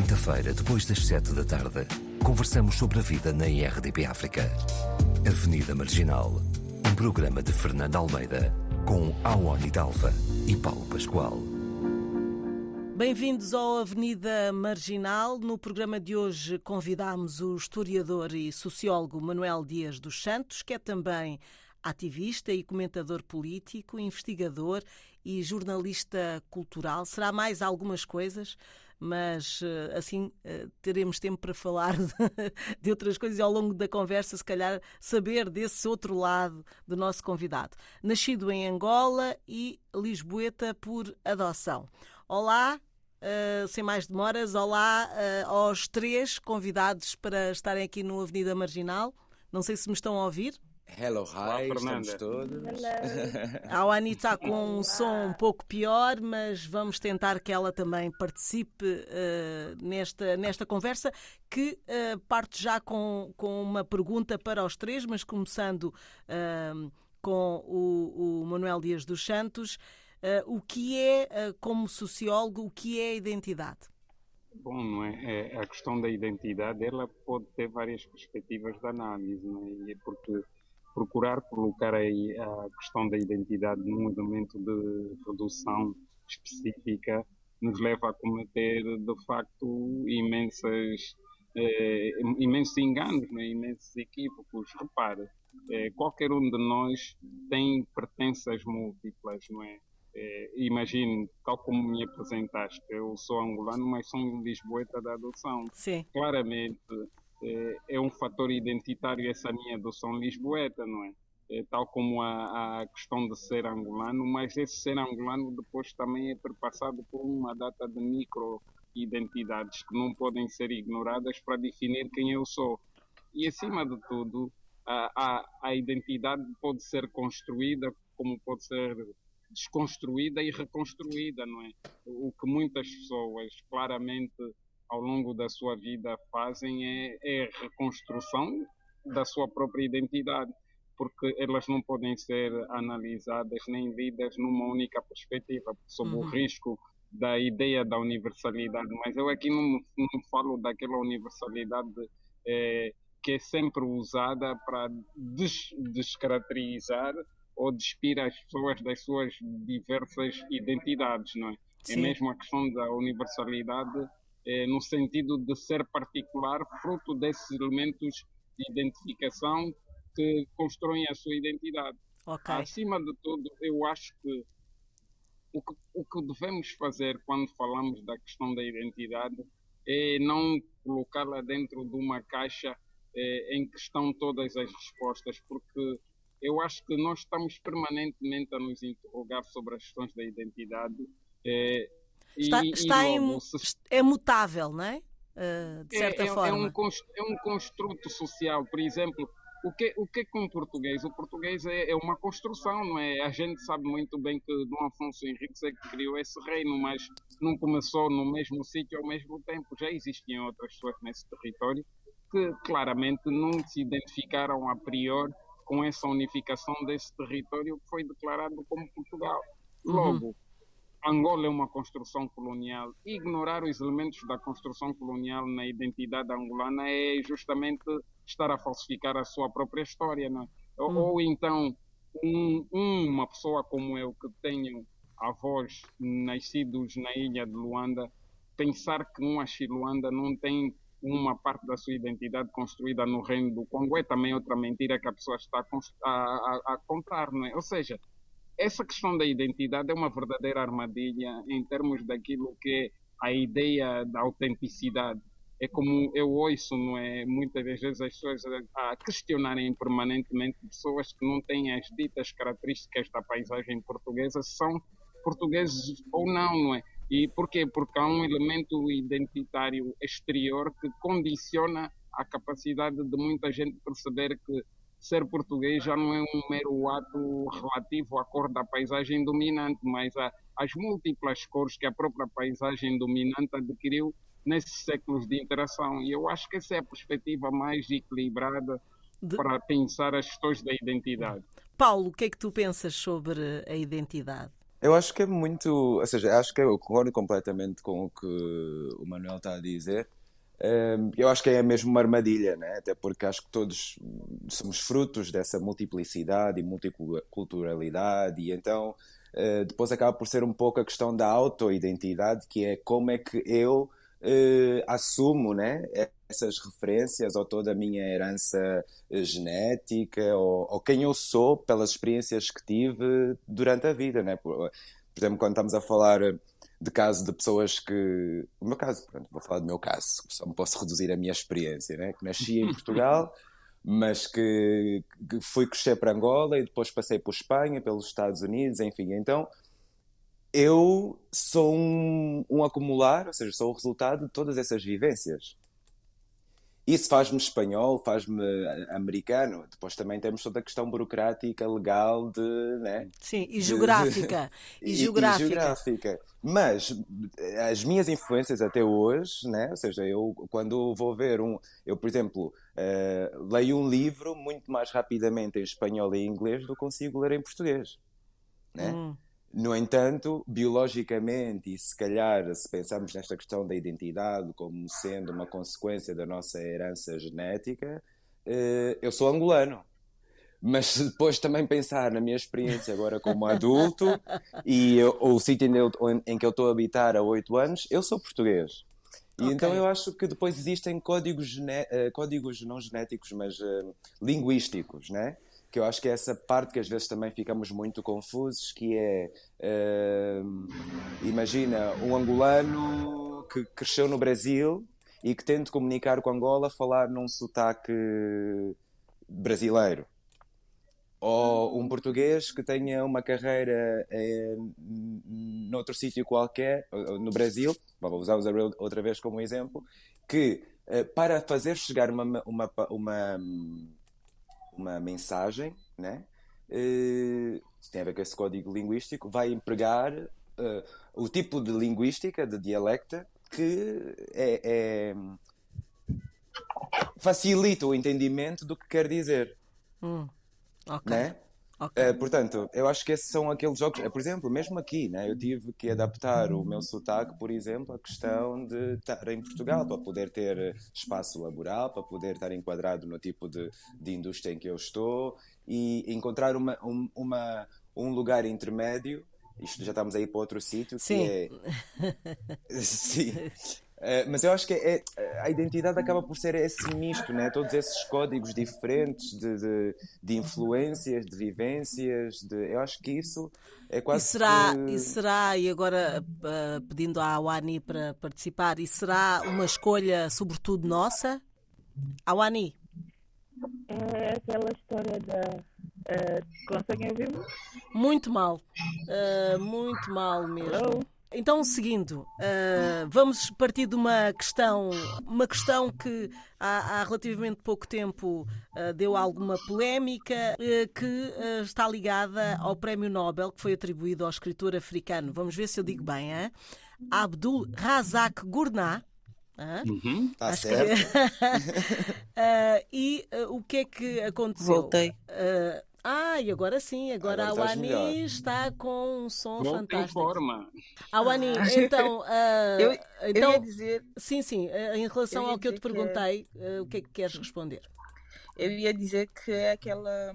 quinta-feira, depois das sete da tarde, conversamos sobre a vida na IRDP África. Avenida Marginal, um programa de Fernando Almeida, com Awani Dalva e Paulo Pascoal. Bem-vindos ao Avenida Marginal. No programa de hoje convidamos o historiador e sociólogo Manuel Dias dos Santos, que é também ativista e comentador político, investigador e jornalista cultural. Será mais algumas coisas, mas eh, assim eh, teremos tempo para falar de outras coisas e ao longo da conversa, se calhar, saber desse outro lado do nosso convidado. Nascido em Angola e Lisboeta por adoção. Olá, Uh, sem mais demoras, olá uh, aos três convidados para estarem aqui no Avenida Marginal. Não sei se me estão a ouvir. Hello, hi, Olá, estamos todos. A Wani está com um som um pouco pior, mas vamos tentar que ela também participe uh, nesta, nesta conversa, que parte já com, com uma pergunta para os três, mas começando com o, o Manuel Dias dos Santos. Uh, o que é, uh, como sociólogo, o que é a identidade? Bom, não é? é? a questão da identidade ela pode ter várias perspectivas de análise, não é? porque procurar colocar aí a questão da identidade num elemento de produção específica nos leva a cometer de facto imensas eh, imensos enganos, né? imensos equívocos. Repare, eh, qualquer um de nós tem pertenças múltiplas, não é? É, imagino, tal como me apresentaste, eu sou angolano, mas sou lisboeta da adoção. Sim. Claramente é, é, um fator identitário essa minha adoção lisboeta, não é? é tal como a, a, questão de ser angolano, mas esse ser angolano depois também é perpassado por uma data de micro identidades que não podem ser ignoradas para definir quem eu sou. E acima de tudo, a, a, a identidade pode ser construída como pode ser desconstruída e reconstruída, não é? O que muitas pessoas claramente ao longo da sua vida fazem é, é a reconstrução da sua própria identidade, porque elas não podem ser analisadas nem lidas numa única perspectiva, sob uhum. o risco da ideia da universalidade. Mas eu aqui não, não falo daquela universalidade é, que é sempre usada para des descaracterizar ou despir as pessoas das suas diversas identidades, não é? é Sim. É mesmo a questão da universalidade é, no sentido de ser particular, fruto desses elementos de identificação que constroem a sua identidade. Okay. Acima de tudo, eu acho que o, que o que devemos fazer quando falamos da questão da identidade é não colocá-la dentro de uma caixa é, em que estão todas as respostas, porque eu acho que nós estamos permanentemente a nos interrogar sobre as questões da identidade. É, está, e, está e logo, em, se... é mutável, não é? Uh, de certa é, forma. É um, é um construto social, por exemplo. O que, o que é com o português? O português é, é, uma construção, não é? A gente sabe muito bem que Dom Afonso Henriques é que criou esse reino, mas não começou no mesmo sítio ao mesmo tempo. Já existiam outras pessoas nesse território que claramente não se identificaram a priori com essa unificação desse território que foi declarado como Portugal. Uhum. Logo, uhum. Angola é uma construção colonial. Ignorar os elementos da construção colonial na identidade angolana é justamente estar a falsificar a sua própria história. É? Uhum. Ou, então, um, uma pessoa como eu, que tenho avós nascidos na ilha de Luanda, pensar que uma Chiluanda não tem uma parte da sua identidade construída no reino do Congo é também outra mentira que a pessoa está a, a, a contar, não é? Ou seja, essa questão da identidade é uma verdadeira armadilha em termos daquilo que é a ideia da autenticidade. É como eu ouço, não é? Muitas vezes as pessoas a questionarem permanentemente pessoas que não têm as ditas características da paisagem portuguesa, são portugueses ou não, não é? E porquê? Porque há um elemento identitário exterior que condiciona a capacidade de muita gente perceber que ser português já não é um mero ato relativo à cor da paisagem dominante, mas às múltiplas cores que a própria paisagem dominante adquiriu nesses séculos de interação. E eu acho que essa é a perspectiva mais equilibrada de... para pensar as questões da identidade. Paulo, o que é que tu pensas sobre a identidade? Eu acho que é muito. Ou seja, acho que eu concordo completamente com o que o Manuel está a dizer. Eu acho que é mesmo uma armadilha, né? até porque acho que todos somos frutos dessa multiplicidade e multiculturalidade, e então eh, depois acaba por ser um pouco a questão da autoidentidade, que é como é que eu uh, assumo né, essas referências ou toda a minha herança eh, genética ou, ou, quem eu sou pelas experiências que tive durante a vida. Né? Por, por exemplo, quando estamos a falar de caso de pessoas que. O meu caso, pronto, vou falar do meu caso, só me posso reduzir a minha experiência, né? que nasci em Portugal. mas que, que, fui crescer para Angola e depois passei por Espanha, pelos Estados Unidos, enfim. Então, eu sou um, um acumular, ou seja, sou o resultado de todas essas vivências. Isso faz-me espanhol, faz-me americano. Depois também temos toda a questão burocrática, legal, de. Né? Sim, e geográfica. De, e, geográfica. e, geográfica. Mas as minhas influências até hoje, né? ou seja, eu quando vou ver um. Eu, por exemplo, uh, leio um livro muito mais rapidamente em espanhol e inglês do que consigo ler em português. Né? Hum. No entanto, biologicamente, e se calhar se pensarmos nesta questão da identidade como sendo uma consequência da nossa herança genética, eh, eu sou angolano. Mas se depois também pensar na minha experiência agora como adulto e eu, o sítio em, que eu estou a habitar há oito anos, eu sou português. E okay. então eu acho que depois existem códigos, uh, códigos não genéticos, mas uh, linguísticos, né? Que eu acho que é essa parte que às vezes também ficamos muito confusos, que é, uh, imagina, um angolano que cresceu no Brasil e que tenta comunicar com Angola falar num sotaque brasileiro. Ou um português que tenha uma carreira eh, noutro sítio qualquer, no Brasil, vou usar o Zarel outra vez como exemplo, que eh, para fazer chegar uma, uma, uma uma mensagem, né? Uh, tem a ver com esse código linguístico, vai empregar uh, o tipo de linguística, de dialecta, que é, é, facilita o entendimento do que quer dizer. Hum, ok. Né? Okay. Uh, portanto, eu acho que esses são aqueles jogos. Por exemplo, mesmo aqui, né, eu tive que adaptar o meu sotaque, por exemplo, à questão de estar em Portugal, para poder ter espaço laboral, para poder estar enquadrado no tipo de, de indústria em que eu estou e encontrar uma, um, uma, um lugar intermédio. Isto já estamos aí para outro sítio, que é. Sim. Uh, mas eu acho que é, a identidade acaba por ser esse misto, né? todos esses códigos diferentes de, de, de influências, de vivências. De, eu acho que isso é quase. E será, que... e, será, e agora uh, pedindo à Wani para participar, e será uma escolha, sobretudo nossa? A Wani? É aquela história da. Uh, conseguem ouvir-me? Muito mal. Uh, muito mal mesmo. Hello? Então, seguindo, uh, vamos partir de uma questão, uma questão que há, há relativamente pouco tempo uh, deu alguma polémica, uh, que está ligada ao Prémio Nobel que foi atribuído ao escritor africano. Vamos ver se eu digo bem, hein? Abdul Razak Gurnah. Uhum, está certo. Que... e o que é que aconteceu? Voltei. Ah, e agora sim, agora, agora a Wani está com um som Volta fantástico. Em forma. A Wani, ah. então, uh, eu, então, eu ia dizer. Sim, sim, uh, em relação ao que eu te perguntei, que é... uh, o que é que queres responder? Eu ia dizer que é aquela,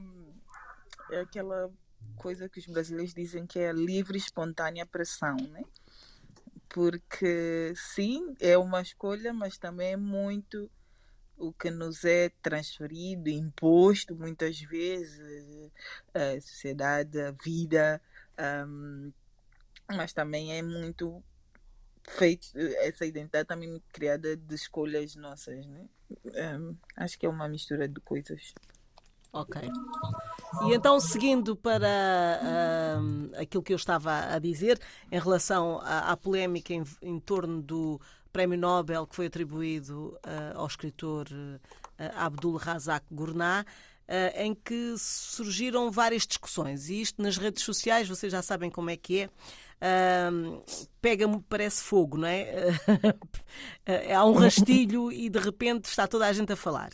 é aquela coisa que os brasileiros dizem que é livre, espontânea pressão, né? Porque sim, é uma escolha, mas também é muito o que nos é transferido, imposto muitas vezes, a sociedade, a vida, um, mas também é muito feito, essa identidade também muito criada de escolhas nossas, né? Um, acho que é uma mistura de coisas. Ok. E então, seguindo para uh, aquilo que eu estava a dizer, em relação à, à polémica em, em torno do prémio Nobel que foi atribuído uh, ao escritor uh, Abdul Razak Gurnah, uh, em que surgiram várias discussões. E isto nas redes sociais, vocês já sabem como é que é. Uh, pega-me, parece fogo, não é? há um rastilho e de repente está toda a gente a falar.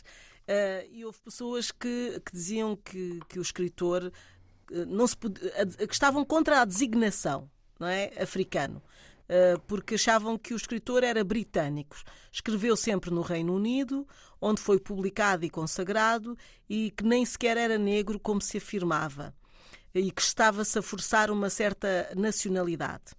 E houve pessoas que, que diziam que, que o escritor não se, que estavam contra a designação não é, africano. Eh, porque achavam que o escritor era britânico. Escreveu sempre no Reino Unido, onde foi publicado e consagrado, e que nem sequer era negro, como se afirmava, e que estava-se a forçar uma certa nacionalidade.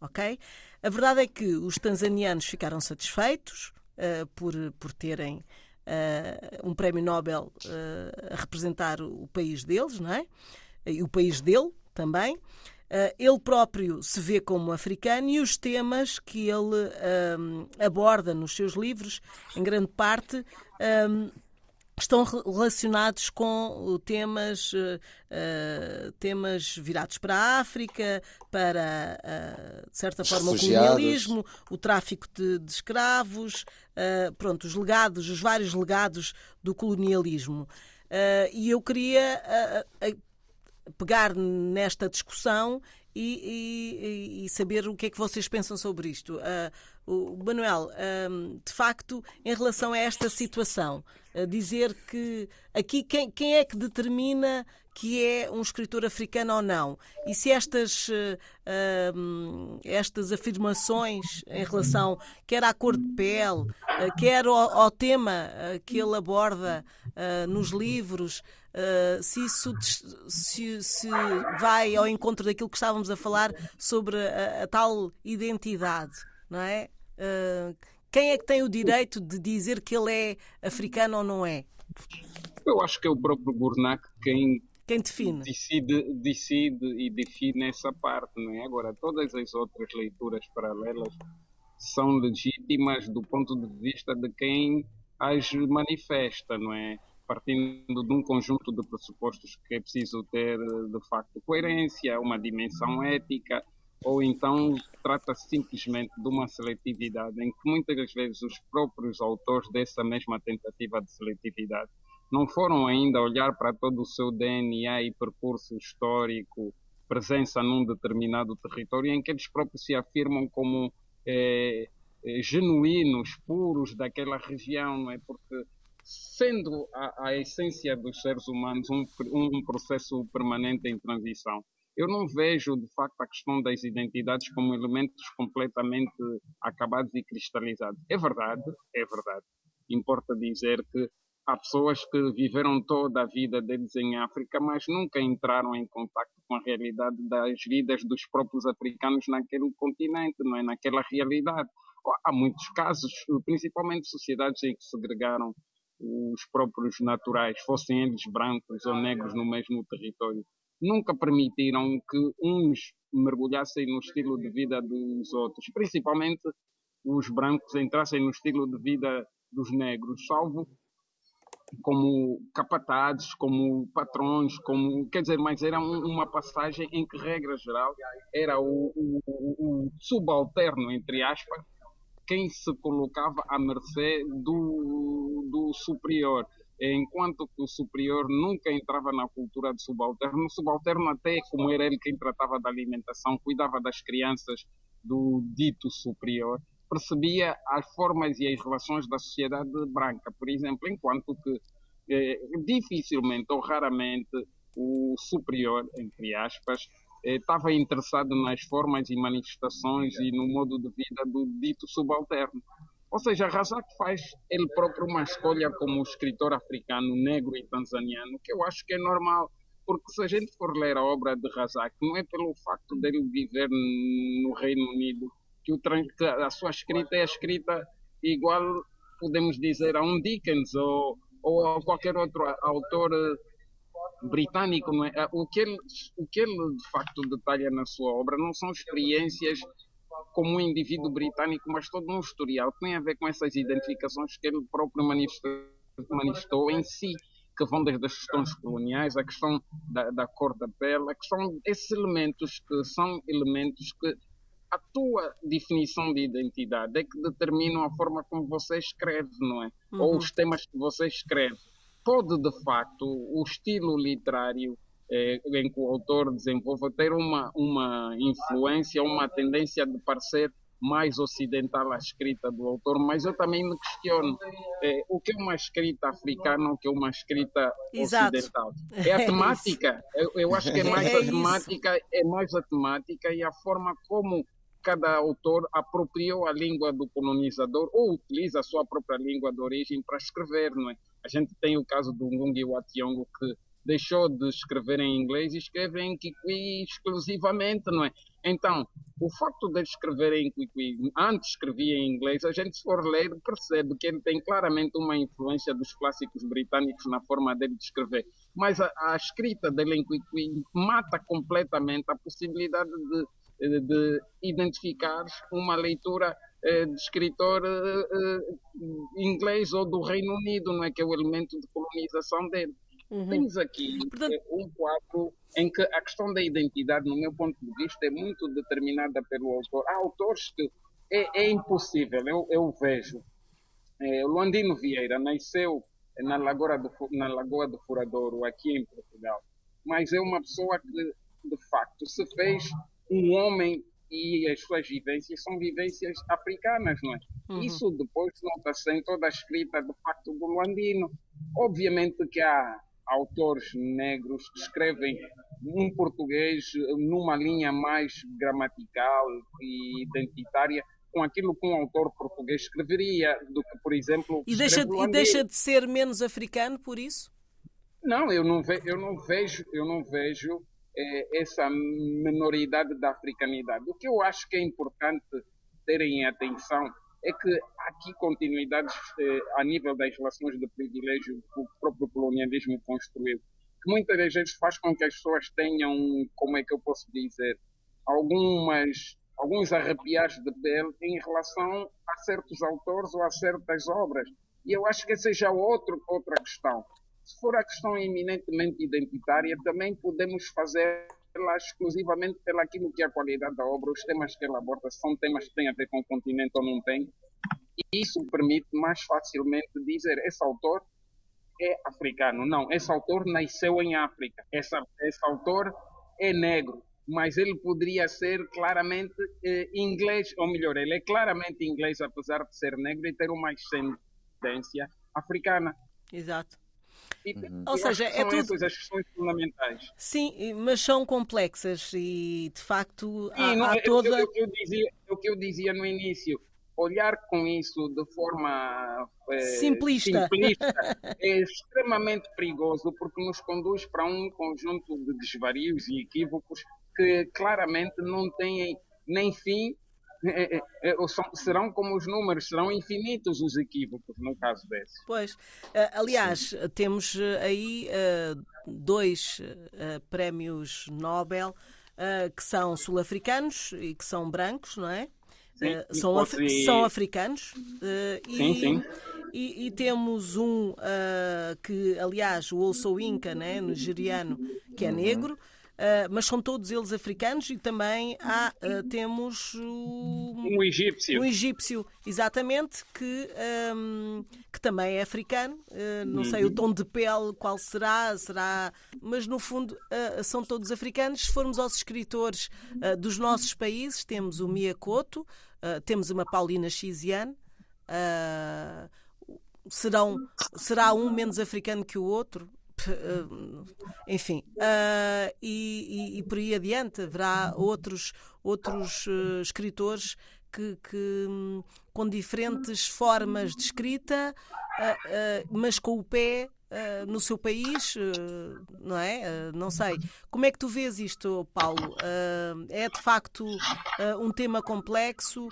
Ok? A verdade é que os tanzanianos ficaram satisfeitos uh, por, por terem uh, um prémio Nobel uh, a representar o país deles, não é? E o país dele também. Uh, ele próprio se vê como africano e os temas que ele um, aborda nos seus livros, em grande parte, um, estão relacionados com temas, uh, temas virados para a África, para, uh, de certa forma, o colonialismo, o tráfico de, de escravos, uh, pronto, os legados, os vários legados do colonialismo. e eu queria pegar nesta discussão e, e, e, saber o que é que vocês pensam sobre isto. Uh, o Manuel, uh, de facto, em relação a esta situação, uh, dizer que aqui quem, quem é que determina que é um escritor africano ou não? E se estas, estas afirmações em relação quer à cor de pele, quer ao, ao tema que ele aborda nos livros, uh, se isso se, se, vai ao encontro daquilo que estávamos a falar sobre a, a tal identidade, não é? Uh, quem é que tem o direito de dizer que ele é africano ou não é? Eu acho que é o próprio Gurnak quem, quem define. Decide, decide e define essa parte, não é? Agora, todas as outras leituras paralelas são legítimas do ponto de vista de quem as manifesta, não é? Partindo de um conjunto de pressupostos que é preciso ter, de facto, coerência, uma dimensão ética, ou então trata-se simplesmente de uma seletividade em que muitas das vezes os próprios autores dessa mesma tentativa de seletividade não foram ainda olhar para todo o seu DNA e percurso histórico, presença num determinado território, em que eles próprios se afirmam como é, é, genuínos, puros daquela região, não é? Porque sendo a, a essência dos seres humanos um, um processo permanente em transição. Eu não vejo, de facto, a questão das identidades como elementos completamente acabados e cristalizados. É verdade, é verdade. Importa dizer que há pessoas que viveram toda a vida deles em África, mas nunca entraram em contato com a realidade das vidas dos próprios africanos naquele continente, não é? naquela realidade. Há muitos casos, principalmente sociedades em que segregaram os próprios naturais, fossem eles brancos ou negros no mesmo território, nunca permitiram que uns mergulhassem no estilo de vida dos outros, principalmente os brancos entrassem no estilo de vida dos negros, salvo como capatazes, como patrões, como quer dizer, mas era uma passagem em que regra geral era o, o, o subalterno entre aspas quem se colocava à mercê do, do superior enquanto que o superior nunca entrava na cultura do subalterno. O subalterno, até como era ele quem tratava da alimentação, cuidava das crianças do dito superior, percebia as formas e as relações da sociedade branca, por exemplo, enquanto que eh, dificilmente ou raramente o superior, entre aspas, estava interessado nas formas e manifestações e no modo de vida do dito subalterno. Ou seja, Razak faz ele próprio uma escolha como escritor africano, negro e tanzaniano, que eu acho que é normal, porque se a gente for ler a obra de Razak, não é pelo facto dele viver no Reino Unido que, o, que a sua escrita é escrita igual, podemos dizer, a um Dickens ou, ou a qualquer outro autor britânico, é? Ah, o que, ele, o que ele de facto detalha na sua obra não são experiências como um indivíduo britânico, mas todo um historial que tem a ver com essas identificações que ele próprio manifestou, manifestou em si, que vão desde as questões coloniais, a questão da, da cor da pele, que são esses elementos que são elementos que a tua definição de identidade é que determinam a forma como você escreve, não é? Uhum. Ou os temas que você escreve pode, de facto, o estilo literário eh, em que o autor desenvolve ter uma, uma influência, uma tendência de parecer mais ocidental a escrita do autor, mas eu também me questiono é, o que é uma escrita africana, o que é uma escrita Exato. ocidental. É a é temática. É eu, eu, acho que é mais é a temática, é mais a temática e a forma como cada autor apropriou a língua do colonizador ou utiliza a sua própria língua de origem para escrever, não é? A gente tem o caso do Ngungi Wationgo que deixou de escrever em inglês e escreve em Kikwi exclusivamente, não é? Então, o facto de escrever em Kikwi, antes escrevia em inglês, a gente se for ler percebe que ele tem claramente uma influência dos clássicos britânicos na forma dele de escrever. Mas a, a escrita dele em Kikwi mata completamente a possibilidade de, de identificar uma leitura eh, de escritor eh, eh, inglês ou do Reino Unido, não é que é o elemento de colonização dele. Uhum. Temos aqui Portanto... Eh, um quadro em que a questão da identidade, no meu ponto de vista, é muito determinada pelo autor. Há autores que é, é impossível, eu, eu vejo. É, Luandino Vieira nasceu na Lagoa, do, na Lagoa do Furadouro, aqui em Portugal, mas é uma pessoa que, de facto, se fez um homem e as suas vivências são vivências africanas, não é? Uhum. Isso depois nota-se em toda a escrita, de facto, do Luandino. Obviamente que há autores negros que escrevem um português numa linha mais gramatical e identitária com aquilo que um autor português escreveria do que, por exemplo, e deixa, e deixa de ser menos africano por isso? Não, eu não, ve, eu não vejo, eu não vejo é, essa minoridade da africanidade. O que eu acho que é importante terem atenção é que aqui continuidades eh, a nível das relações de privilégio que o próprio colonialismo construiu, que muitas vezes faz com que as pessoas tenham, como é que eu posso dizer, algumas alguns arrepiados de pele em relação a certos autores ou a certas obras. E eu acho que essa já é outro, outra questão. Se for a questão eminentemente identitária, também podemos fazer lá exclusivamente pelo aquilo que é a qualidade da obra, os temas que ela aborda são temas que têm a ver com o continente ou não têm. E isso permite mais facilmente dizer esse autor é africano. Não, esse autor nasceu em África. Essa, esse autor é negro, mas ele poderia ser claramente eh, inglês, ou melhor, ele é claramente inglês, apesar de ser negro e ter uma ascendência africana. Exato. Uhum. Ou seja, é tudo. Essas as questões fundamentais. Sim, mas são complexas e de facto há, Sim, não, há é, toda. É o que eu dizia, é o que eu dizia no início. Olhar com isso de forma é, simplista, simplista é extremamente perigoso porque nos conduz para um conjunto de desvarios e equívocos que claramente não têm nem fim é, é, é, serão como os números, serão infinitos os equívocos no caso desse. Pois, eh, aliás, Sim. temos eh, aí eh, dois prémios Nobel que são sul-africanos e que são brancos, não é? Sim, são, af são africanos e, sim, sim. E, e, temos um que, aliás, o Olso Inca, né, nigeriano, que é negro, Uh, mas são todos eles africanos e também há, uh, temos o, um egípcio. Um egípcio, exatamente, que, um, que também é africano. Uh, não sei o tom de pele qual será, será, mas no fundo são todos africanos. Se formos aos escritores dos nossos países, temos o Mia Couto, temos uma Paulina Xiziane. serão, será um menos africano que o outro? Eh, enfim, uh, e, e, e, por aí adiante haverá outros, outros uh, escritores que, que com diferentes formas de escrita, uh, mas com o pé no seu país, não é? não sei. Como é que tu vês isto, Paulo? é de facto um tema complexo?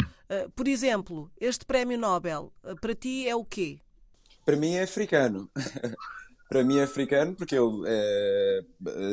por exemplo, este prémio Nobel, para ti é o quê? Para mim é africano. para mim é africano porque ele é,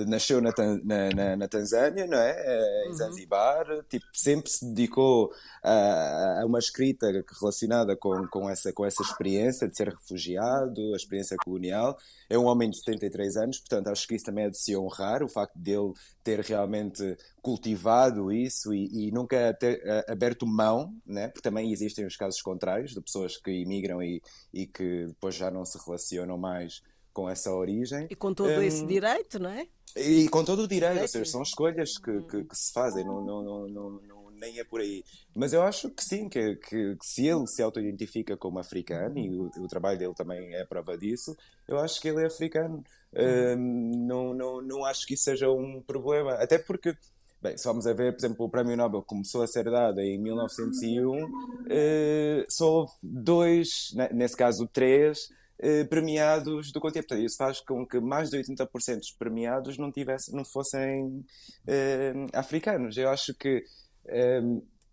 nasceu na, na, na, Tanzânia, não é? é em uhum. Zanzibar, tipo, sempre se dedicou a, a, uma escrita relacionada com, com, essa, com essa experiência de ser refugiado, a experiência colonial. É um homem de 73 anos, portanto acho que isso também é de se honrar, o facto dele ter realmente cultivado isso e, e nunca ter aberto mão, né? porque também existem os casos contrários de pessoas que imigram e, e que depois já não se relacionam mais com essa origem. E com todo um, esse direito, não é? E com todo o direito, ou seja, são escolhas que, que, que se fazem, não, não, não, não, nem é por aí. Mas eu acho que sim, que, que, que se ele se auto-identifica como africano, e o, o, trabalho dele também é prova disso, eu acho que ele é africano. Uh, não, não, não acho que isso seja um problema. Até porque Bem, se vamos a ver, por exemplo, o Prémio Nobel começou a ser dado em 1901, eh, só houve dois, nesse caso três, eh, premiados do continente. Isso faz com que mais de 80% dos premiados não, tivesse, não fossem eh, africanos. Eu acho que eh,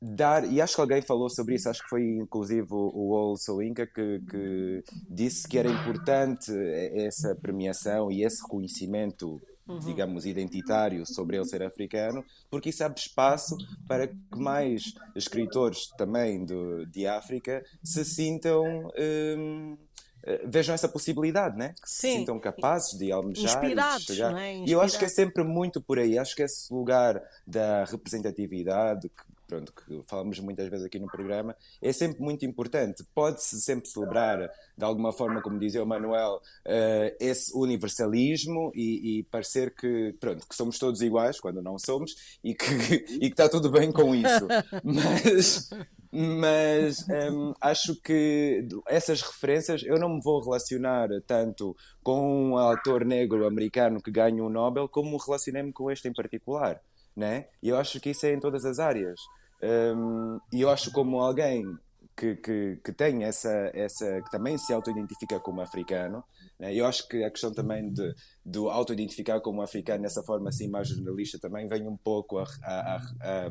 dar, e acho que alguém falou sobre isso, acho que foi inclusive o, Ol Soinka que, que disse que era importante essa premiação e esse reconhecimento uhum. digamos, identitário sobre ele ser africano, porque isso abre espaço para que mais escritores também do, de África se sintam. Um, eh, vejam essa possibilidade, né? Que Sim. se sintam capazes de almejar Inspirados, e de chegar. É? E eu acho que é sempre muito por aí. Acho que esse lugar da representatividade, que pronto, que falamos muitas vezes aqui no programa, é sempre muito importante. Pode-se sempre celebrar, de alguma forma, como dizia o Manuel, uh, esse universalismo e, e, parecer que, pronto, que somos todos iguais, quando não somos, e que, e que está tudo bem com isso. Mas, mas um, acho que essas referências eu não me vou relacionar tanto com um autor negro americano que ganha um Nobel como relacionei-me com este em particular. Né? E eu acho que isso é em todas as áreas. Um, e eu acho como alguém que, que, que, tem essa, essa, que também se auto-identifica como africano, né? eu acho que a questão também de, do auto-identificar como africano dessa forma assim mais jornalista também vem um pouco a, a, a, a,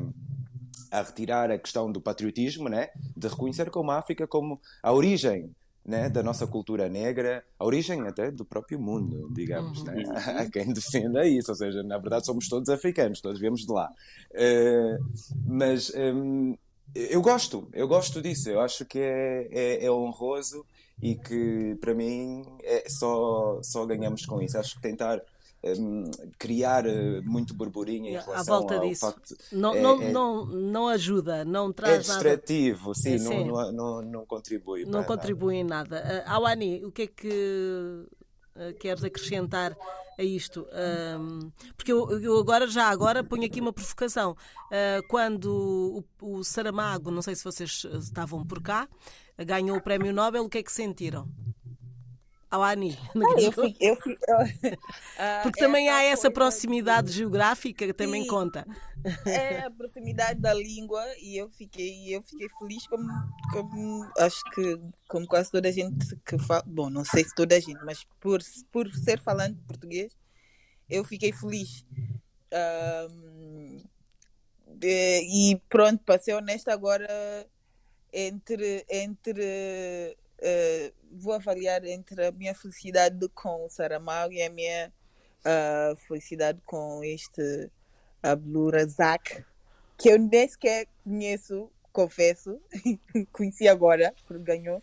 retirar a questão do patriotismo, né? de reconhecer como a África como a origem né, da nossa cultura negra, a origem até do próprio mundo, digamos. Né? Uhum. Há quem defenda isso, ou seja, na verdade somos todos africanos, todos viemos de lá. Uh, mas um, eu gosto, eu gosto disso, eu acho que é, é, é honroso e que para mim é, só, só ganhamos com isso. Acho que tentar um, criar eh, muito burburinho em relação à volta ao disso. facto não, é, não, é, não, não ajuda, não traz é distrativo, nada. sim, sim. Não, não, não, contribui. Não contribui nada. em nada. Uh, Awani, o que é que uh, queres acrescentar a isto? Uh, porque eu, eu, agora, já agora, ponho aqui uma provocação. Uh, quando o, o Saramago, não sei se vocês estavam por cá, ganhou o Prémio Nobel, o que é que sentiram? Ao ANI. Ah, eu fico, eu fico, ah, Porque também há essa proximidade geográfica que também Sim, conta. É a proximidade da língua e eu fiquei, eu fiquei feliz como, como acho que como quase toda a gente que fala, bom, não sei se toda a gente, mas por, por ser falante português, eu fiquei feliz. Um, e pronto, para ser honesta agora entre entre uh, vou avaliar entre a minha felicidade com o Saramago e a minha uh, felicidade com este Abdul Razak, que eu nem sequer conheço, confesso, conheci agora, porque ganhou.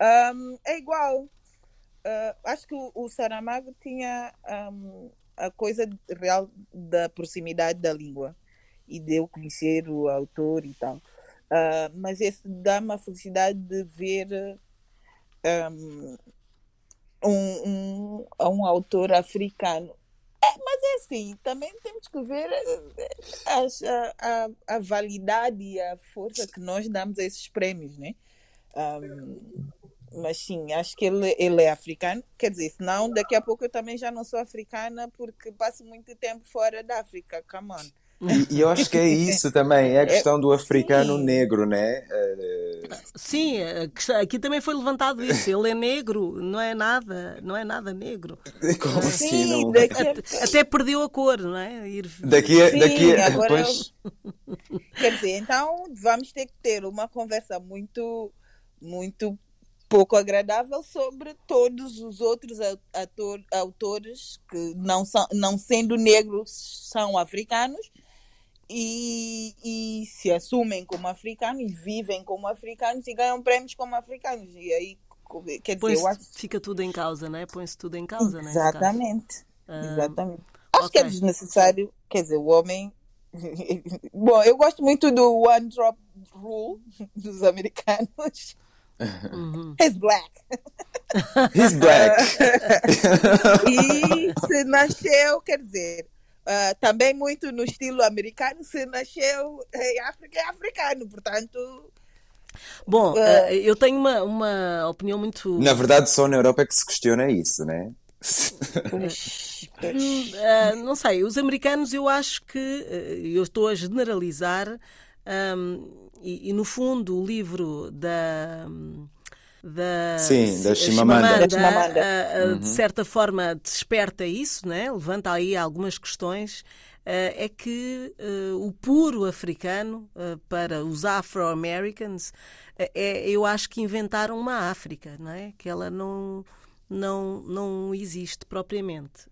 Um, é igual. Uh, acho que o, o Saramago tinha um, a coisa real da proximidade da língua e de eu conhecer o autor e tal. Uh, mas esse dá-me a felicidade de ver um, um, um autor africano. É, mas é assim, também temos que ver eh, a, a, a validade e a força que nós damos a esses prémios, né? Um, mas sim, acho que ele, ele é africano. Quer dizer, senão daqui a pouco eu também já não sou africana porque passo muito tempo fora da África. Come on. E, e, eu acho que é isso também, é a questão do africano Sim. negro, né? Sim, aqui também foi levantado isso. Ele é negro, não é nada, não é nada negro. Como assim? Não... Até, até, perdeu a cor, não é? Ir... Daqui a, daqui a, agora depois... eu... Quer dizer, então vamos ter que ter uma conversa muito, muito pouco agradável sobre todos os outros ator, autores que não, são, não sendo negros são africanos e, e se assumem como africanos, vivem como africanos e ganham prêmios como africanos. E aí, quer dizer, acho... fica tudo em causa, né? Põe-se tudo em causa, né? Exatamente. Exatamente. Acho okay. que é desnecessário, quer dizer, o homem. Bom, eu gosto muito do One Drop Rule dos americanos. Uhum. He's black. He's black. e se nasceu, quer dizer, Uh, também muito no estilo americano, se nasceu em África, é africano, portanto. Bom, uh, eu tenho uma, uma opinião muito. Na verdade, só na Europa é que se questiona isso, né? uh, não sei, os americanos eu acho que eu estou a generalizar um, e, e, no fundo o livro da da, Sim, da Chimamanda, Chimamanda. Uhum. de certa forma desperta isso, né? levanta aí algumas questões. é que o puro africano, para os afro-americans, é, eu acho que inventaram uma África, não é? que ela não, não, não existe propriamente.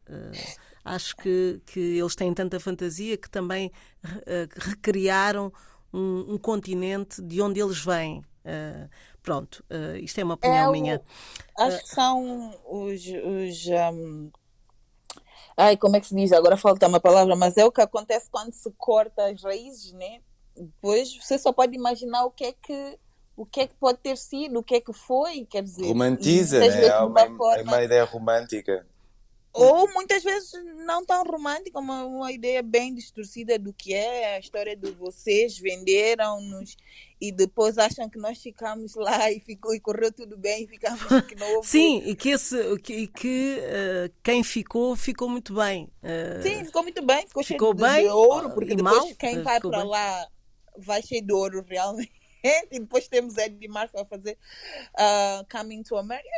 acho que, que eles têm tanta fantasia que também recriaram um, um continente de onde eles vêm. Pronto, uh, isto é uma opinião é o, minha. Acho que são os. os um... Ai, como é que se diz? Agora falta uma palavra, mas é o que acontece quando se corta as raízes, né? Depois você só pode imaginar o que é que o que é que pode ter sido, o que é que foi, quer dizer. Romantiza, né? É uma, forma... uma ideia romântica. Ou muitas vezes não tão romântica, uma, uma ideia bem distorcida do que é a história de vocês, venderam-nos e depois acham que nós ficamos lá e, ficou, e correu tudo bem e ficamos que não houve... Sim, e que, esse, que, que uh, quem ficou, ficou muito bem. Uh, Sim, ficou muito bem, ficou, ficou cheio bem, de, ouro, porque depois mal, quem vai para bem. lá vai cheio de ouro realmente. E depois temos Eddie Murphy a fazer uh, Coming to America.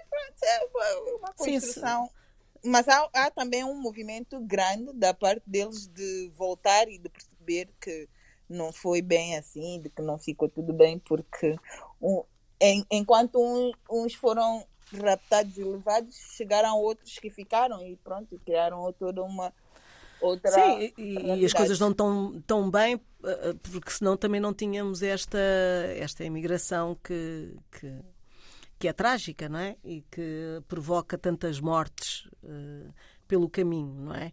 É uma, uma construção... Sim, mas há, há, também um movimento grande da parte deles de voltar e de perceber que não foi bem assim, de que não ficou tudo bem, porque um, em, enquanto um, uns foram raptados e levados, chegaram outros que ficaram e pronto, criaram toda uma outra. Sim, e, e as coisas não estão tão bem, eh, eh, porque senão também não tínhamos esta, esta imigração que, que que é trágica, não é? E que provoca tantas mortes uh, pelo caminho, não é?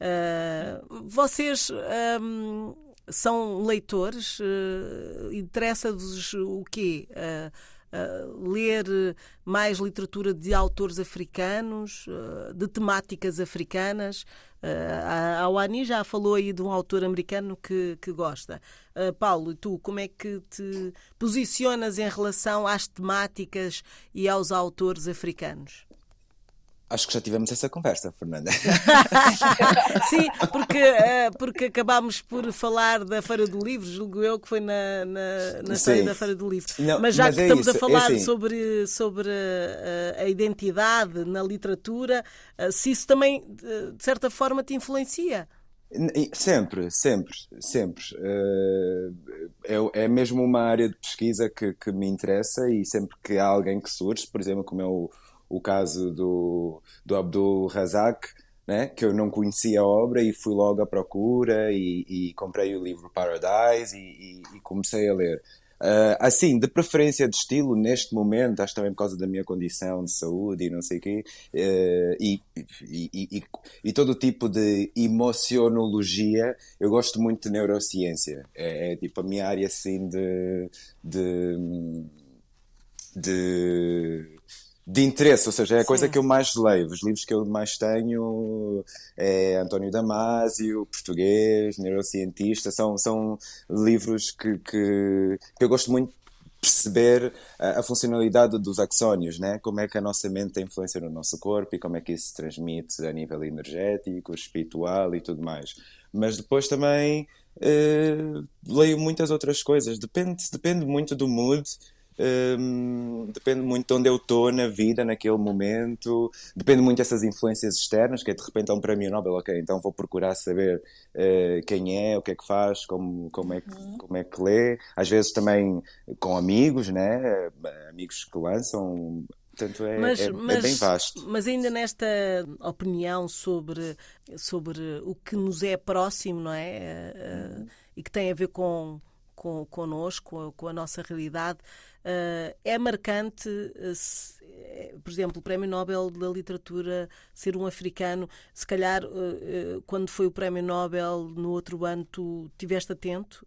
Uh, vocês um, são leitores? Uh, Interessa-vos o quê? Ler mais literatura de autores africanos, de temáticas africanas. a Awani já falou aí de um autor americano que, que gosta. Paulo, e tu, como é que te posicionas em relação às temáticas e aos autores africanos? Acho que já tivemos essa conversa, Fernanda. Sim, porque, uh, porque acabámos por falar da Feira do Livro, julgo eu que foi na, na, na Feira da Feira do Livro. Não, mas já mas que é estamos isso, a é falar é assim. sobre, sobre a, a, identidade na literatura, uh, se isso também, de certa forma, te influencia. Sempre, sempre, sempre. É, é mesmo uma área de pesquisa que, que me interessa e sempre que há alguém que surge, por exemplo, como é o o caso do, do Abdul Razak, né? que eu não conhecia a obra e fui logo à procura e, e comprei o livro Paradise e, e, e comecei a ler. Uh, assim, de preferência de estilo, neste momento, acho também por causa da minha condição de saúde e não sei o quê, uh, e, e, e, e, todo tipo de emocionologia, eu gosto muito de neurociência. É, é tipo a minha área assim de, de, de de interesse, ou seja, é a coisa que eu mais leio. Os livros que eu mais tenho é António Damasio, português, neurocientista, são, são livros que, que, que eu gosto muito de perceber a, a, funcionalidade dos axónios, né? como é que a nossa mente tem influência no nosso corpo e como é que isso se transmite a nível energético, espiritual e tudo mais. Mas depois também eh, leio muitas outras coisas, depende, depende muito do mood um, depende muito de onde eu estou na vida, naquele momento, depende muito dessas influências externas, que é de repente é um prémio Nobel, ok, então vou procurar saber uh, quem é, o que é que faz, como, como, é que, uhum. como é que lê, às vezes também com amigos, né? amigos que lançam Portanto, é, mas, é, mas, é, bem vasto. Mas ainda nesta opinião sobre, sobre o que nos é próximo, não é? Uhum. Uh, e que tem a ver com, com, connosco, com a nossa realidade, é marcante, eh, por exemplo, o Prémio Nobel da Literatura ser um africano. Se calhar, uh, quando foi o Prémio Nobel no outro ano, tu estiveste atento,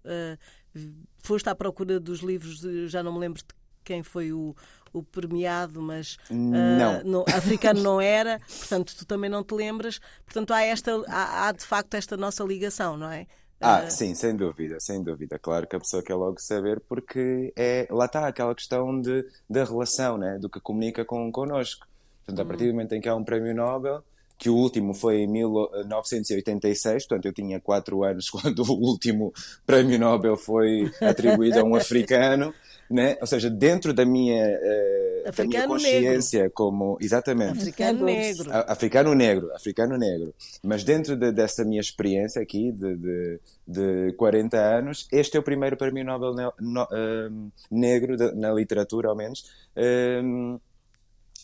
foste à procura dos livros, já não me lembro de quem foi o, o premiado, mas Não. no, africano não era, portanto tu também não te lembras. Portanto há, esta, há, há de facto esta nossa ligação, não é? Ah, Ah, sim, sem dúvida, sem dúvida. Claro que a pessoa quer logo saber porque é, lá está aquela questão de, da relação, né? Do que comunica com, connosco. Portanto, a Hum. partir do momento em que há um prémio Nobel, que o último foi em 1986, portanto eu tinha 4 anos quando o último prémio Nobel foi atribuído a um africano, né? Ou seja, dentro da minha, eh, da minha consciência como... Exatamente. africano negro. A- Africano negro, africano negro. Mas dentro de- dessa minha experiência aqui, de, de, de 40 anos, este é o primeiro prémio Nobel ne- no- ehm, negro, de- na literatura, ao menos, ehm,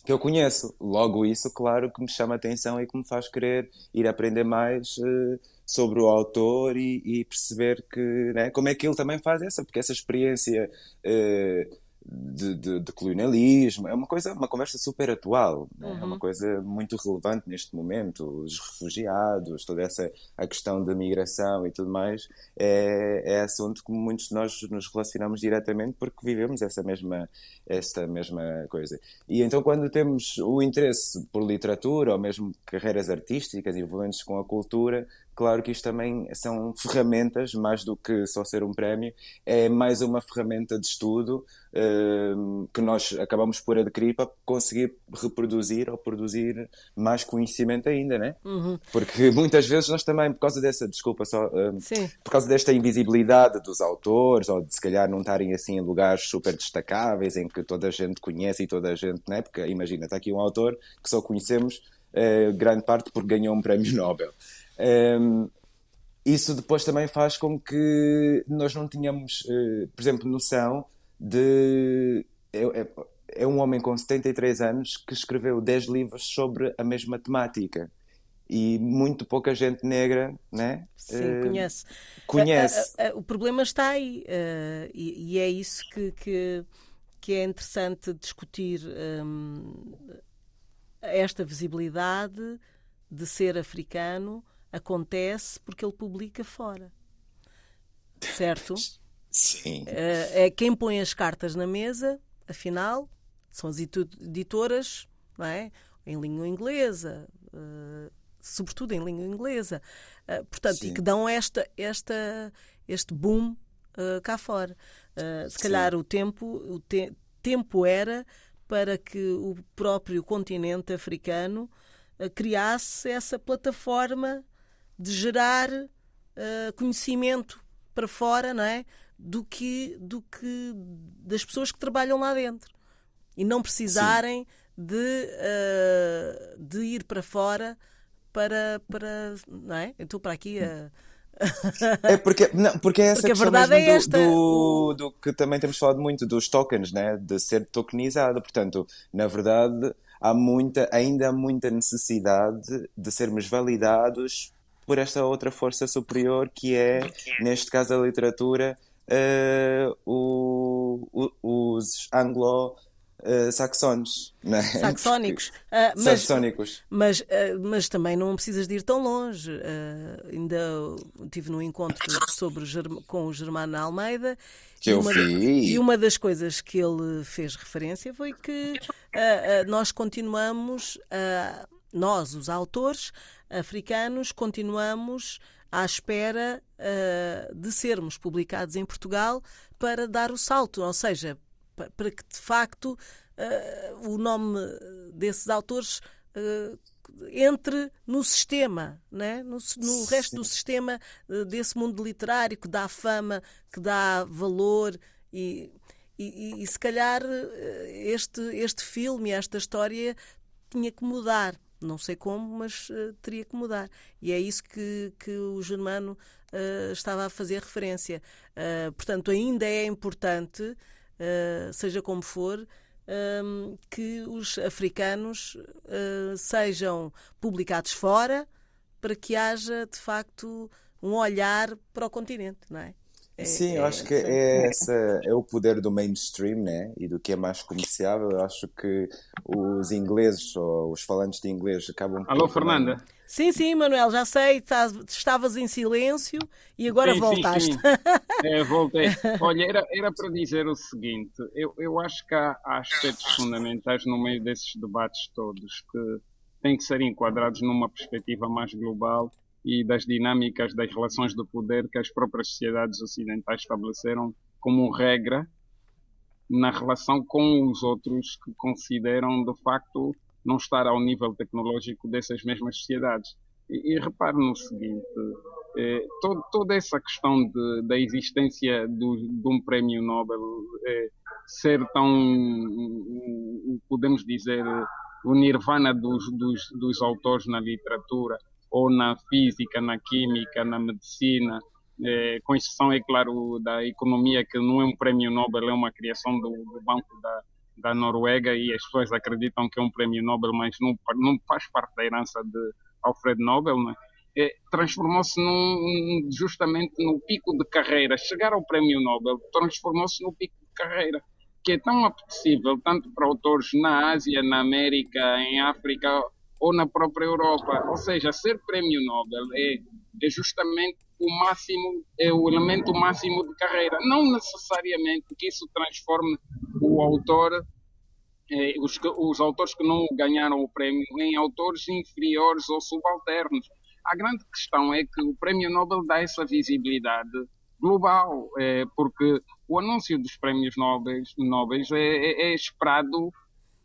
que eu conheço. Logo, isso, claro, que me chama a atenção e que me faz querer ir aprender mais eh, sobre o autor e, e perceber que, né, como é que ele também faz essa, porque essa experiência eh, de, de- de colonialismo é uma coisa, uma conversa super atual, né? É uma coisa muito relevante neste momento. Os refugiados, toda essa a questão da migração e tudo mais, é, é assunto que muitos de nós nos relacionamos diretamente porque vivemos essa mesma, essa mesma coisa. E então, quando temos o interesse por literatura ou mesmo carreiras artísticas envolventes com a cultura, claro que isto também são ferramentas, mais do que só ser um prémio, é mais uma ferramenta de estudo hum, que nós acabamos por adquirir para conseguir reproduzir ou produzir mais conhecimento ainda, né? Uhum. Porque muitas vezes nós também, por causa dessa, desculpa só, Sim. por causa desta invisibilidade dos autores, ou de se calhar não estarem assim em lugares super destacáveis, em que toda a gente conhece e toda a gente, né? Porque imagina, está aqui um autor que só conhecemos eh, grande parte porque ganhou um prémio Nobel. Ehm, isso depois também faz com que nós não tenhamos, eh, por exemplo, noção de. É, é- é um homem com 73 anos que escreveu 10 livros sobre a mesma temática. E muito pouca gente negra, né? Sim, eh, conhece. conhece. A- a- a- o problema está aí eh, e, e é isso que, que, que é interessante discutir hum, esta visibilidade de ser africano acontece porque ele publica fora. Certo? Sim. Eh, é quem põe as cartas na mesa, afinal, são as editoras, não é? Em língua inglesa, eh, sobretudo em língua inglesa. Eh, portanto, e Sim. que dão esta, esta, este boom cá fora. Se Sim. calhar o tempo, o te- tempo era para que o próprio continente africano criasse essa plataforma de gerar eh, conhecimento para fora, não é? Do que, do que das pessoas que trabalham lá dentro e não precisarem de, eh, de ir para fora para, para não é? Eu estou para aqui a É porque, não, porque é essa Porque a questão verdade mesmo é do, do, do que também temos falado muito dos tokens, né? De ser tokenizado. Portanto, na verdade, há muita, ainda há muita necessidade de sermos validados por esta outra força superior que é, neste caso, a literatura, eh, o- o- os anglo-saxónicos, né? saxónicos. Ah, mas, Saxónicos. Mas, eh, mas também não precisas de ir tão longe. Eh, ainda tive num encontro sobre, com o Germano Almeida. Que e eu uma, vi. E uma das coisas que ele fez referência foi que ah, ah, nós continuamos, ah, nós, os autores africanos, continuamos à espera ah, de sermos publicados em Portugal para dar o salto, ou seja, pa- para que de facto ah, o nome desses autores ah, entre no sistema, né? no, no resto do sistema desse mundo literário que dá fama, que dá valor e, e, e- e se calhar este, este filme, esta história tinha que mudar. Não sei como, mas eh, teria que mudar. E é isso que, que o Germano eh, estava a fazer referência. Eh, portanto, ainda é importante, seja como for, hum, que os africanos sejam publicados fora para que haja, de facto, um olhar para o continente, não é? É- Sim, eu é- acho que é, essa, é o poder do mainstream, né? E do que é mais comerciável. Eu acho que os ingleses ou os falantes de inglês acabam Alô, Fernanda. Sim, sim, Manuel, já sei, tá, estavas em silêncio e agora sim, voltaste. Sim, sim. É, voltei. Olha, era, era para dizer o seguinte: eu, eu acho que há, há aspectos fundamentais no meio desses debates todos que têm que ser enquadrados numa perspectiva mais global e das dinâmicas das relações de poder que as próprias sociedades ocidentais estabeleceram como regra na relação com os outros que consideram de facto não estar ao nível tecnológico dessas mesmas sociedades. E, e repare no seguinte, eh, todo, toda essa questão de, da existência do, de um prémio Nobel eh, ser tão, podemos dizer, o nirvana dos, dos, dos autores na literatura, ou na física, na química, na medicina, eh, com exceção, é claro, da economia, que não é um prémio Nobel, é uma criação do, do Banco da, da Noruega e as pessoas acreditam que é um prémio Nobel, mas não, não faz parte da herança de Alfred Nobel, né? é, transformou-se justamente no pico de carreira. Chegar ao prémio Nobel transformou-se no pico de carreira, que é tão apetecível tanto para autores na Ásia, na América, em África ou na própria Europa. Ou seja, ser prémio Nobel é, é justamente o máximo, é o elemento máximo de carreira. Não necessariamente que isso transforme o autor, eh, os, os autores que não ganharam o prémio, em autores inferiores ou subalternos. A grande questão é que o prémio Nobel dá essa visibilidade global, eh, porque o anúncio dos prémios Nobel, Nobel é, é, é esperado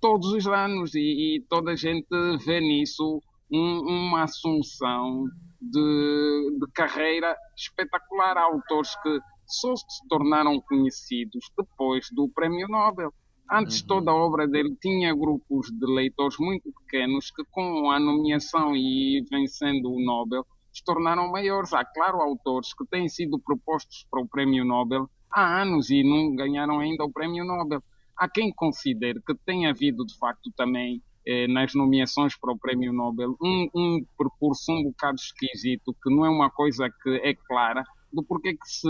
todos os anos e, e, toda a gente vê nisso um, uma assunção de, de carreira espetacular. Há autores que só se tornaram conhecidos depois do Prémio Nobel. Antes, uhum. toda a obra dele tinha grupos de leitores muito pequenos que, com a nomeação e vencendo o Nobel, se tornaram maiores. Há, claro, autores que têm sido propostos para o Prémio Nobel há anos e não ganharam ainda o Prémio Nobel. Há quem considere que tem havido, de facto, também eh, nas nomeações para o Prémio Nobel, um, um, percurso um bocado esquisito, que não é uma coisa que é clara, do porquê que se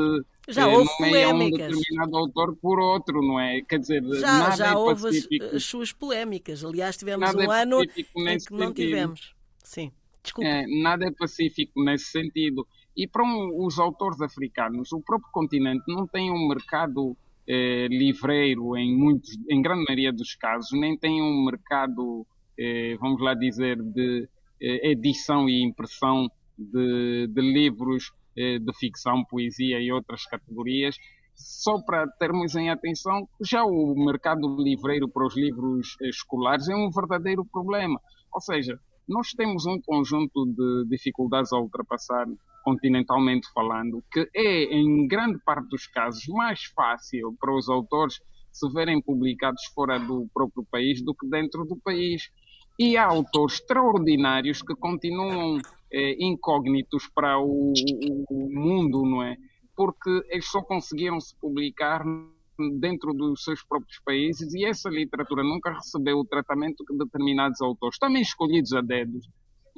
já eh, houve nomeia um determinado autor por outro, não é? Quer dizer, já, nada já é houve pacífico. as, as, suas polémicas. Aliás, tivemos nada um é ano em que sentido. não tivemos. Sim, desculpa. É, nada é pacífico nesse sentido. E para um, os autores africanos, o próprio continente não tem um mercado eh, livreiro em, muitos, em grande maioria dos casos, nem tem um mercado eh, vamos lá dizer, de eh, edição e impressão de, de livros eh, de ficção, poesia e outras categorias, só para termos em atenção, já o mercado livreiro para os livros escolares é um verdadeiro problema. Ou seja, nós temos um conjunto de dificuldades a ultrapassar, continentalmente falando, que é, em grande parte dos casos, mais fácil para os autores se verem publicados fora do próprio país do que dentro do país. E há autores extraordinários que continuam eh, incógnitos para o, o, mundo, não é? Porque eles só conseguiram se publicar dentro dos seus próprios países e essa literatura nunca recebeu o tratamento que determinados autores, também escolhidos a dedos,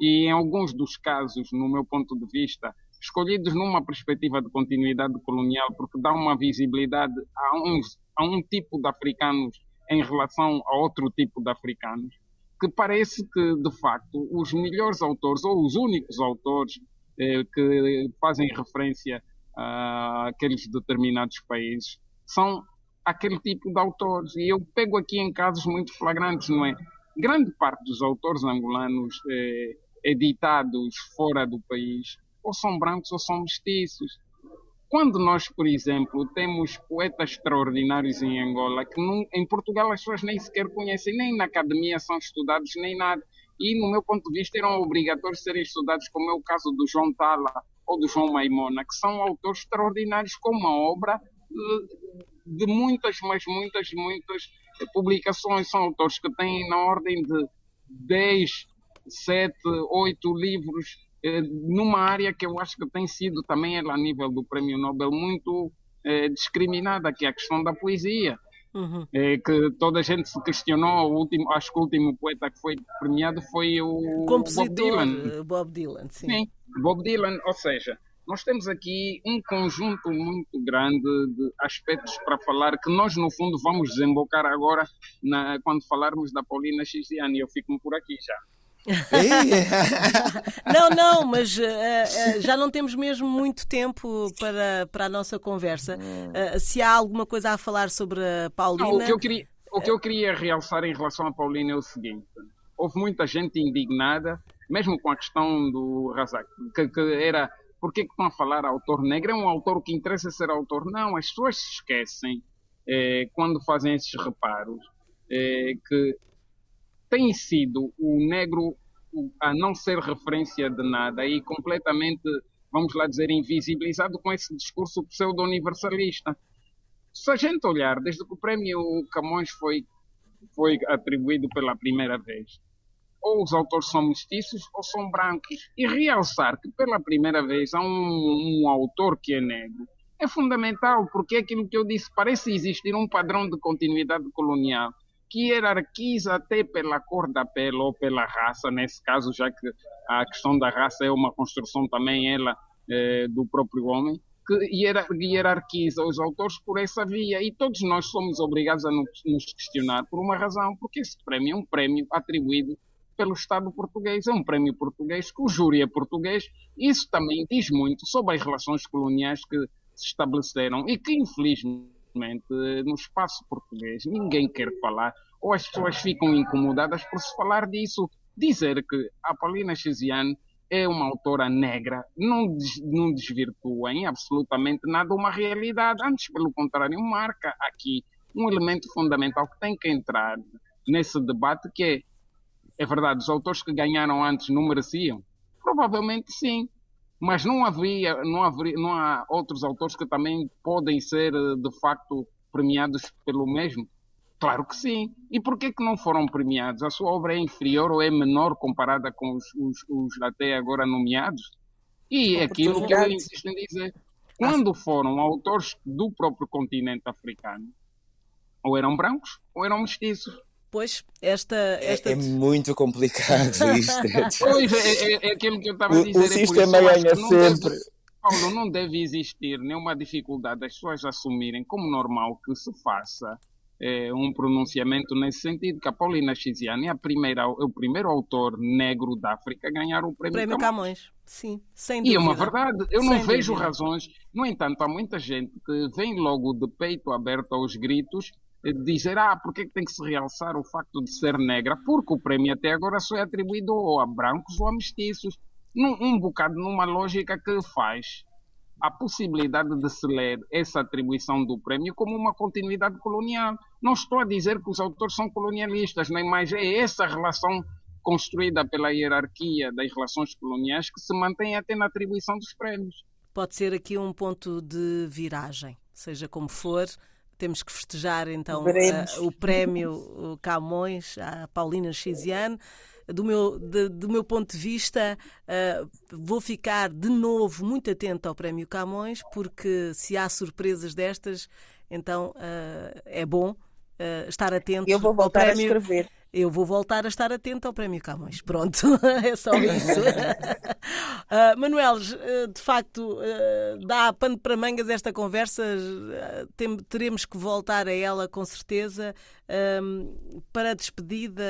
e em alguns dos casos, no meu ponto de vista, escolhidos numa perspectiva de continuidade colonial, porque dá uma visibilidade a, uns, a um tipo de africanos em relação a outro tipo de africanos que parece que, de facto, os melhores autores, ou os únicos autores eh, que fazem referência a aqueles determinados países, são aquele tipo de autores. E eu pego aqui em casos muito flagrantes, não é? Grande parte dos autores angolanos eh, editados fora do país ou são brancos ou são mestiços. Quando nós, por exemplo, temos poetas extraordinários em Angola, que não, em Portugal as pessoas nem sequer conhecem, nem na academia são estudados, nem nada. E, no meu ponto de vista, eram obrigatórios serem estudados, como é o caso do João Tala ou do João Maimona, que são autores extraordinários com uma obra de muitas, mas muitas, muitas publicações. São autores que têm na ordem de 10, 7, 8 livros eh, numa área que eu acho que tem sido também ela a nível do Prémio Nobel muito eh, discriminada, que é a questão da poesia. Uhum. É, que toda a gente se questionou, último, acho que o último poeta que foi premiado foi o Compositor, Bob Dylan. Bob Dylan, sim. sim. Bob Dylan, ou seja, nós temos aqui um conjunto muito grande de aspectos para falar que nós, no fundo, vamos desembocar agora na, quando falarmos da Paulina Xiziane. Eu fico por aqui já. não, não, mas uh, uh, já não temos mesmo muito tempo para, para a nossa conversa. Uh, se há alguma coisa a falar sobre a Paulina. Não, o, que eu queria, o que eu queria realçar em relação à Paulina é o seguinte: houve muita gente indignada, mesmo com a questão do Razak, que, que era. Por que estão a falar autor negro? É um autor que interessa ser autor? Não, as pessoas se esquecem eh, quando fazem esses reparos eh, que tem sido o negro a não ser referência de nada e completamente, vamos lá dizer, invisibilizado com esse discurso pseudo-universalista. Se a gente olhar, desde que o prémio Camões foi, foi atribuído pela primeira vez, ou os autores são mestiços ou são brancos. E realçar que pela primeira vez há um, um autor que é negro é fundamental, porque é aquilo que eu disse, parece existir um padrão de continuidade colonial que hierarquiza até pela cor da pele ou pela raça, nesse caso, já que a questão da raça é uma construção também ela eh, do próprio homem, que hierarquiza os autores por essa via. E todos nós somos obrigados a nos questionar por uma razão, porque esse prémio é um prémio atribuído pelo Estado português, é um prémio português, que o júri é português, isso também diz muito sobre as relações coloniais que se estabeleceram e que infelizmente no espaço português ninguém quer falar, ou as pessoas ficam incomodadas por se falar disso. Dizer que a Paulina Chiziane é uma autora negra não, não desvirtua em absolutamente nada uma realidade, antes, pelo contrário, marca aqui um elemento fundamental que tem que entrar nesse debate, que é, é verdade, os autores que ganharam antes não mereciam? Provavelmente sim, mas não havia, não havia, não há outros autores que também podem ser de facto premiados pelo mesmo? Claro que sim. E por que que não foram premiados? A sua obra é inferior ou é menor comparada com os, os, os até agora nomeados? E é aquilo que eu insisto em dizer. Quando foram autores do próprio continente africano, ou eram brancos ou eram mestiços. Pois, esta. É, esta... É, é muito complicado isto. pois, é, é, é, aquilo que eu estava a dizer. O, o sistema é ganha sempre. Deve, Paulo, não deve existir nenhuma dificuldade das pessoas assumirem como normal que se faça é, um pronunciamento nesse sentido, que a Paulina Chiziane é a primeira, o primeiro autor negro da África a ganhar o prémio, prémio Camões. Camões. Sim, sem dúvida. E é uma verdade, eu sem não vejo dúvida. razões. No entanto, há muita gente que vem logo de peito aberto aos gritos dizer, ah, porque é que tem que se realçar o facto de ser negra? Porque o prémio até agora só é atribuído ou a brancos ou a mestiços. Num, um bocado numa lógica que faz a possibilidade de se ler essa atribuição do prémio como uma continuidade colonial. Não estou a dizer que os autores são colonialistas, nem mais é essa relação construída pela hierarquia das relações coloniais que se mantém até na atribuição dos prémios. Pode ser aqui um ponto de viragem, seja como for, temos que festejar então uh, o prémio Camões à Paulina Chiziane. Do meu, de, do meu ponto de vista, uh, vou ficar de novo muito atento ao prémio Camões, porque se há surpresas destas, então uh, é bom estar atento. Eu vou voltar a escrever eu vou voltar a estar atento ao Prémio Camões. Pronto, é só isso. uh, Manuel, ah, de facto, uh, dá pano para mangas esta conversa, uh, tem, teremos que voltar a ela com certeza. para a despedida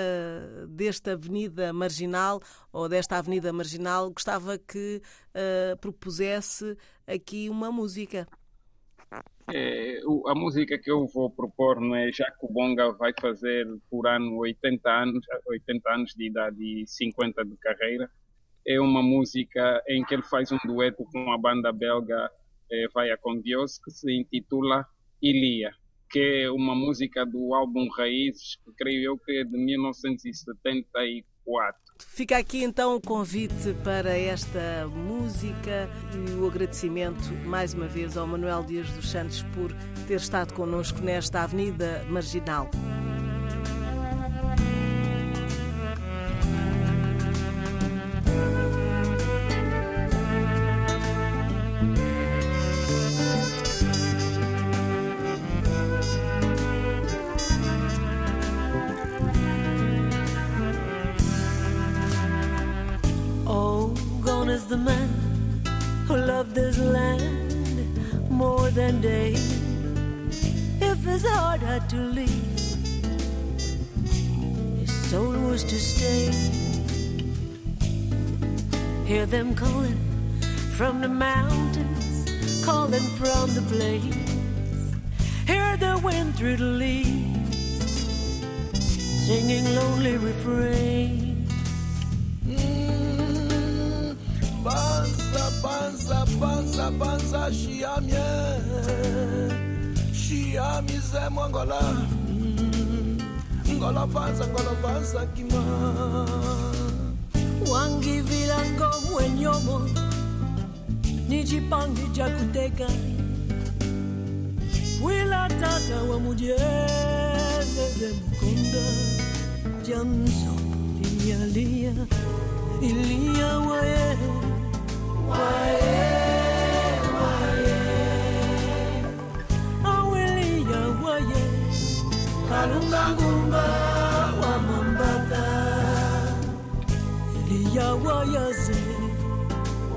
desta Avenida Marginal, ou desta Avenida Marginal, gostava que propusesse aqui uma música. É, a música que eu vou propor não é já que o Bonga vai fazer por ano 80 anos, 80 anos de idade e 50 de carreira. É uma música em que ele faz um dueto com a banda belga é, Vai com Deus, que se intitula Ilia, que é uma música do álbum Raízes, que creio eu que é de 1974. Fica aqui então o convite para esta música e o agradecimento mais uma vez ao Manuel Dias dos Santos por ter estado connosco nesta Avenida Marginal. Calling from the mountains, calling from the plains. Hear the wind through the leaves, singing lonely refrain. Mm, banza, banza, banza, banza, shiamye. Shiami ze mwangola. Mm, Ngola banza, ngola banza, kima. Wangi vilango mwenyomo nichipangi cha kuteka. Wila tata wa mujezeze mkonda jamzo lilialia ilia waye waye awilia waye kalungangumba yawayaze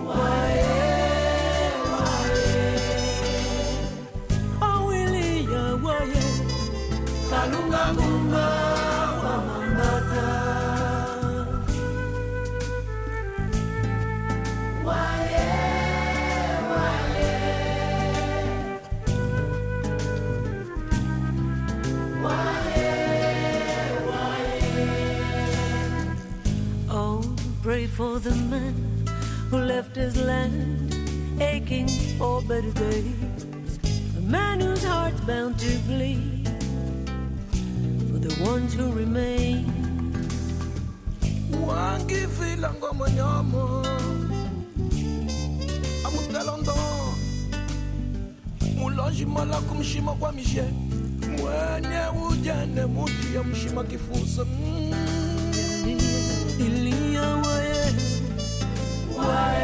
waye waye awili yawaye. Left his land aching for better days. A man whose heart's bound to bleed for the ones who remain. wangivila ngoma nyomo amutelondo mulonji mala kumshima kwa mishe mwenye ya mshima kifusa mm. Iliya waye, waye, waye.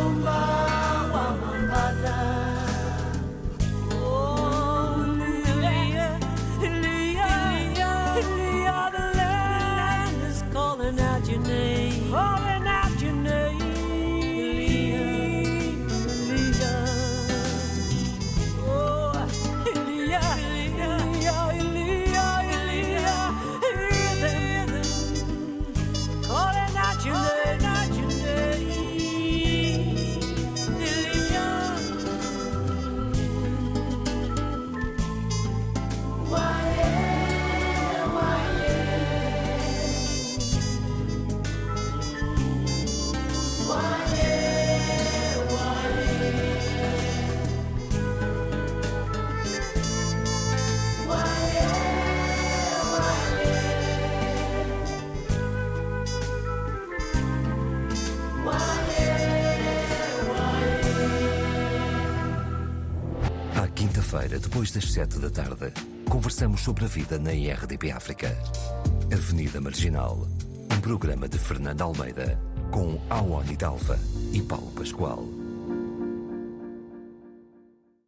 quinta-feira, depois das sete da tarde, conversamos sobre a vida na IRDP África. Avenida Marginal, um programa de Fernando Almeida, com Awani Dalva e Paulo Pascoal.